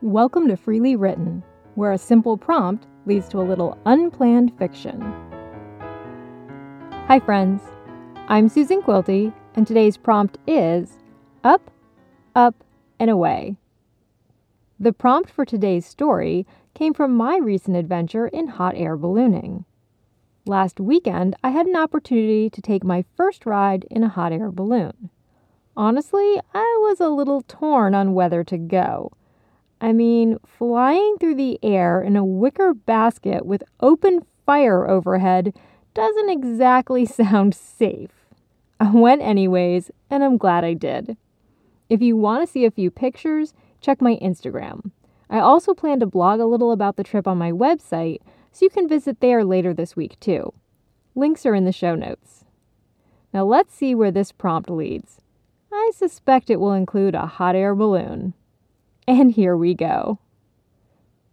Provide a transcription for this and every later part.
Welcome to Freely Written, where a simple prompt leads to a little unplanned fiction. Hi, friends. I'm Susan Quilty, and today's prompt is Up, Up, and Away. The prompt for today's story came from my recent adventure in hot air ballooning. Last weekend, I had an opportunity to take my first ride in a hot air balloon. Honestly, I was a little torn on whether to go. I mean, flying through the air in a wicker basket with open fire overhead doesn't exactly sound safe. I went anyways, and I'm glad I did. If you want to see a few pictures, check my Instagram. I also plan to blog a little about the trip on my website, so you can visit there later this week too. Links are in the show notes. Now let's see where this prompt leads. I suspect it will include a hot air balloon. And here we go.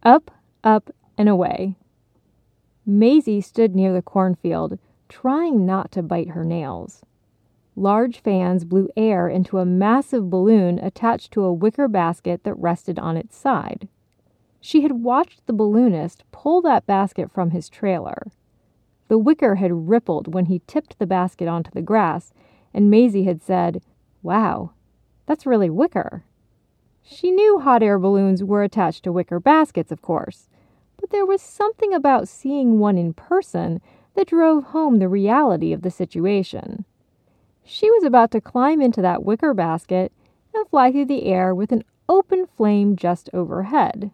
Up, up, and away. Maisie stood near the cornfield, trying not to bite her nails. Large fans blew air into a massive balloon attached to a wicker basket that rested on its side. She had watched the balloonist pull that basket from his trailer. The wicker had rippled when he tipped the basket onto the grass, and Maisie had said, Wow, that's really wicker. She knew hot air balloons were attached to wicker baskets, of course, but there was something about seeing one in person that drove home the reality of the situation. She was about to climb into that wicker basket and fly through the air with an open flame just overhead.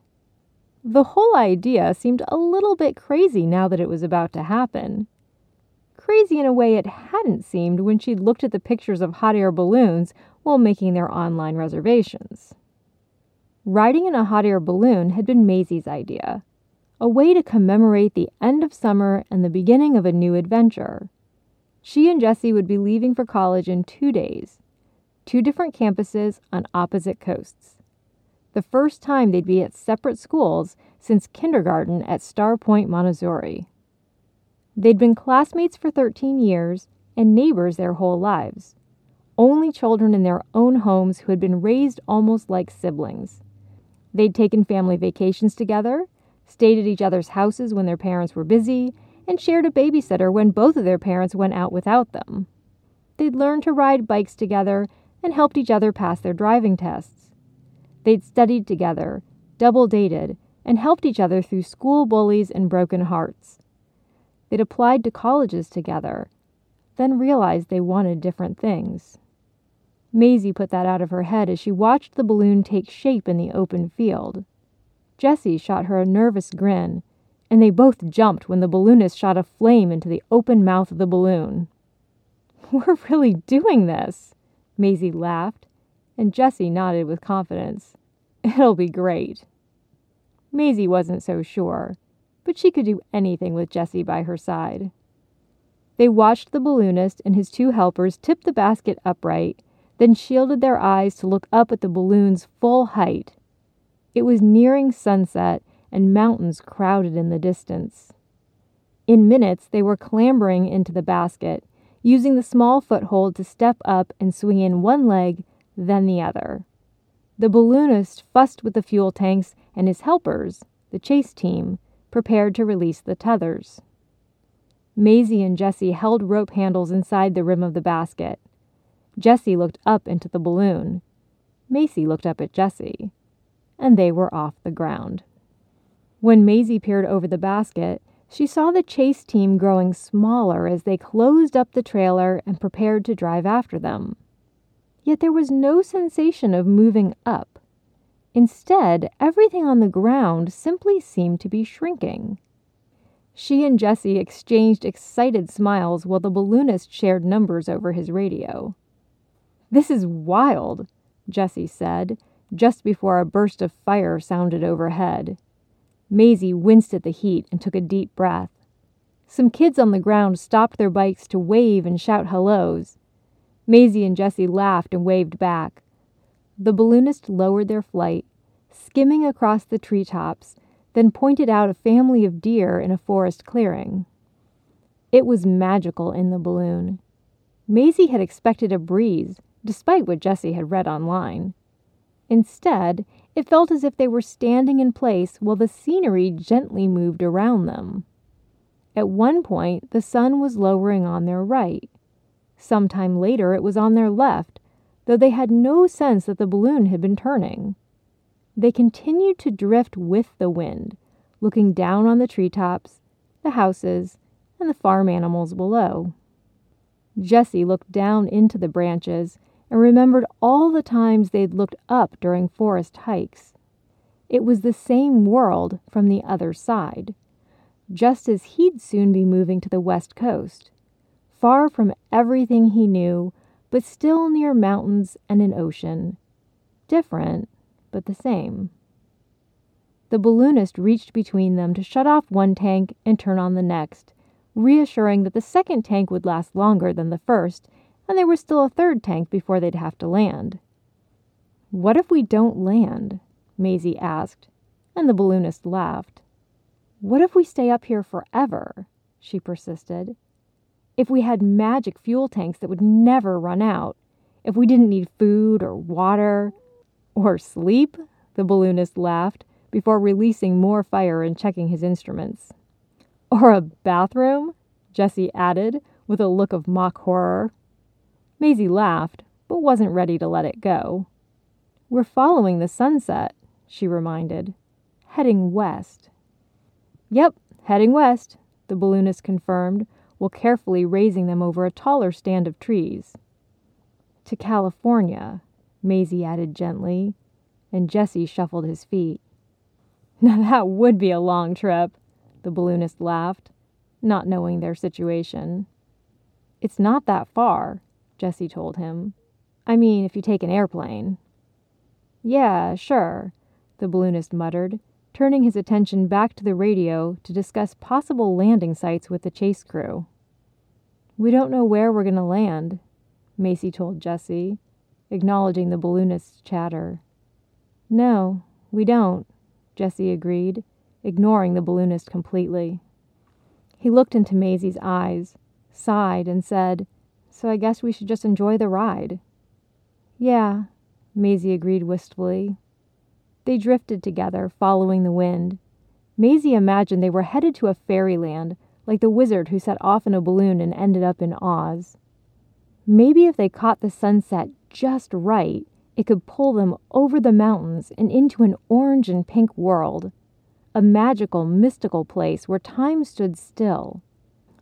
The whole idea seemed a little bit crazy now that it was about to happen. Crazy in a way it hadn't seemed when she'd looked at the pictures of hot air balloons while making their online reservations. Riding in a hot air balloon had been Maisie's idea, a way to commemorate the end of summer and the beginning of a new adventure. She and Jesse would be leaving for college in two days, two different campuses on opposite coasts. The first time they'd be at separate schools since kindergarten at Star Point Montessori. They'd been classmates for 13 years and neighbors their whole lives, only children in their own homes who had been raised almost like siblings. They'd taken family vacations together, stayed at each other's houses when their parents were busy, and shared a babysitter when both of their parents went out without them. They'd learned to ride bikes together and helped each other pass their driving tests. They'd studied together, double dated, and helped each other through school bullies and broken hearts. They'd applied to colleges together, then realized they wanted different things. Maisie put that out of her head as she watched the balloon take shape in the open field. Jessie shot her a nervous grin, and they both jumped when the balloonist shot a flame into the open mouth of the balloon. We're really doing this, Maisie laughed, and Jessie nodded with confidence. It'll be great. Maisie wasn't so sure, but she could do anything with Jessie by her side. They watched the balloonist and his two helpers tip the basket upright then shielded their eyes to look up at the balloon's full height. It was nearing sunset, and mountains crowded in the distance. In minutes, they were clambering into the basket, using the small foothold to step up and swing in one leg, then the other. The balloonist fussed with the fuel tanks, and his helpers, the chase team, prepared to release the tethers. Maisie and Jessie held rope handles inside the rim of the basket. Jessie looked up into the balloon. Maisie looked up at Jessie. And they were off the ground. When Maisie peered over the basket, she saw the chase team growing smaller as they closed up the trailer and prepared to drive after them. Yet there was no sensation of moving up. Instead, everything on the ground simply seemed to be shrinking. She and Jessie exchanged excited smiles while the balloonist shared numbers over his radio. This is wild, Jessie said, just before a burst of fire sounded overhead. Maisie winced at the heat and took a deep breath. Some kids on the ground stopped their bikes to wave and shout hellos. Maisie and Jessie laughed and waved back. The balloonist lowered their flight, skimming across the treetops, then pointed out a family of deer in a forest clearing. It was magical in the balloon. Maisie had expected a breeze, despite what Jesse had read online. Instead, It felt as if they were standing in place while the scenery gently moved around them. At one point, the sun was lowering on their right. Some time later, it was on their left, though they had no sense that the balloon had been turning. They continued to drift with the wind, looking down on the treetops, the houses, and the farm animals below. Jessie looked down into the branches and remembered all the times they'd looked up during forest hikes. It was the same world from the other side, just as he'd soon be moving to the west coast, far from everything he knew, but still near mountains and an ocean. Different, but the same. The balloonist reached between them to shut off one tank and turn on the next, reassuring that the second tank would last longer than the first, and there was still a third tank before they'd have to land. What if we don't land? Maisie asked, and the balloonist laughed. What if we stay up here forever? she persisted. If we had magic fuel tanks that would never run out, if we didn't need food or water or sleep, the balloonist laughed before releasing more fire and checking his instruments. Or a bathroom? Jessie added, with a look of mock horror. Maisie laughed, but wasn't ready to let it go. We're following the sunset, she reminded, heading west. Yep, heading west, the balloonist confirmed, while carefully raising them over a taller stand of trees. To California, Maisie added gently, and Jesse shuffled his feet. Now that would be a long trip, the balloonist laughed, not knowing their situation. It's not that far, Jessie told him. I mean, if you take an airplane. Yeah, sure, the balloonist muttered, turning his attention back to the radio to discuss possible landing sites with the chase crew. We don't know where we're going to land, Maisie told Jessie, acknowledging the balloonist's chatter. No, we don't, Jessie agreed, ignoring the balloonist completely. He looked into Maisie's eyes, sighed, and said, So I guess we should just enjoy the ride. Yeah, Maisie agreed wistfully. They drifted together, following the wind. Maisie imagined they were headed to a fairyland, like the wizard who set off in a balloon and ended up in Oz. Maybe if they caught the sunset just right, it could pull them over the mountains and into an orange and pink world a magical, mystical place where time stood still.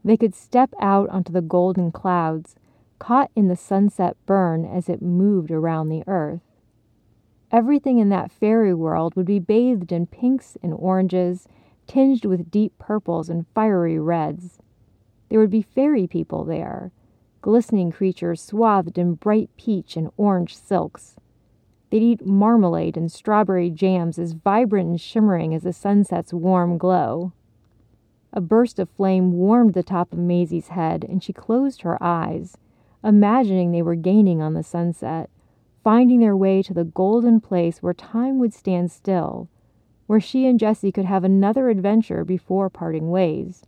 They could step out onto the golden clouds, caught in the sunset burn as it moved around the earth. Everything in that fairy world would be bathed in pinks and oranges, tinged with deep purples and fiery reds. There would be fairy people there, glistening creatures swathed in bright peach and orange silks. They'd eat marmalade and strawberry jams as vibrant and shimmering as the sunset's warm glow. A burst of flame warmed the top of Maisie's head, and she closed her eyes, imagining they were gaining on the sunset, finding their way to the golden place where time would stand still, where she and Jessie could have another adventure before parting ways.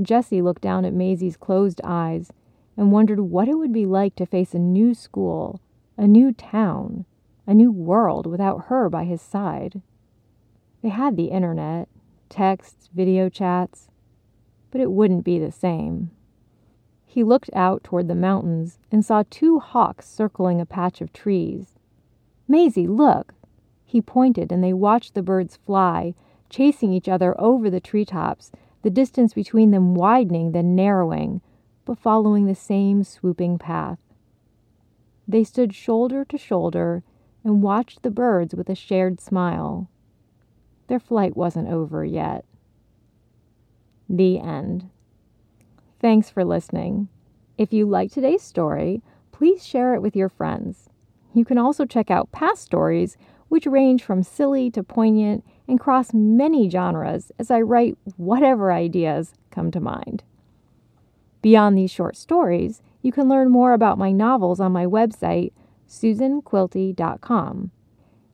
Jessie looked down at Maisie's closed eyes and wondered what it would be like to face a new school a new town, a new world without her by his side. They had the internet, texts, video chats, but it wouldn't be the same. He looked out toward the mountains and saw two hawks circling a patch of trees. Maisie, look! He pointed, and they watched the birds fly, chasing each other over the treetops, the distance between them widening, then narrowing, but following the same swooping path. They stood shoulder to shoulder and watched the birds with a shared smile. Their flight wasn't over yet. The end. Thanks for listening. If you like today's story, please share it with your friends. You can also check out past stories, which range from silly to poignant and cross many genres as I write whatever ideas come to mind. Beyond these short stories, you can learn more about my novels on my website, susanquilty.com.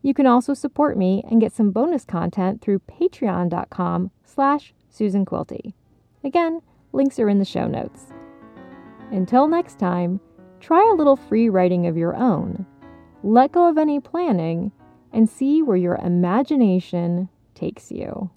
You can also support me and get some bonus content through patreon.com slash susanquilty. Again, links are in the show notes. Until next time, try a little free writing of your own. Let go of any planning and see where your imagination takes you.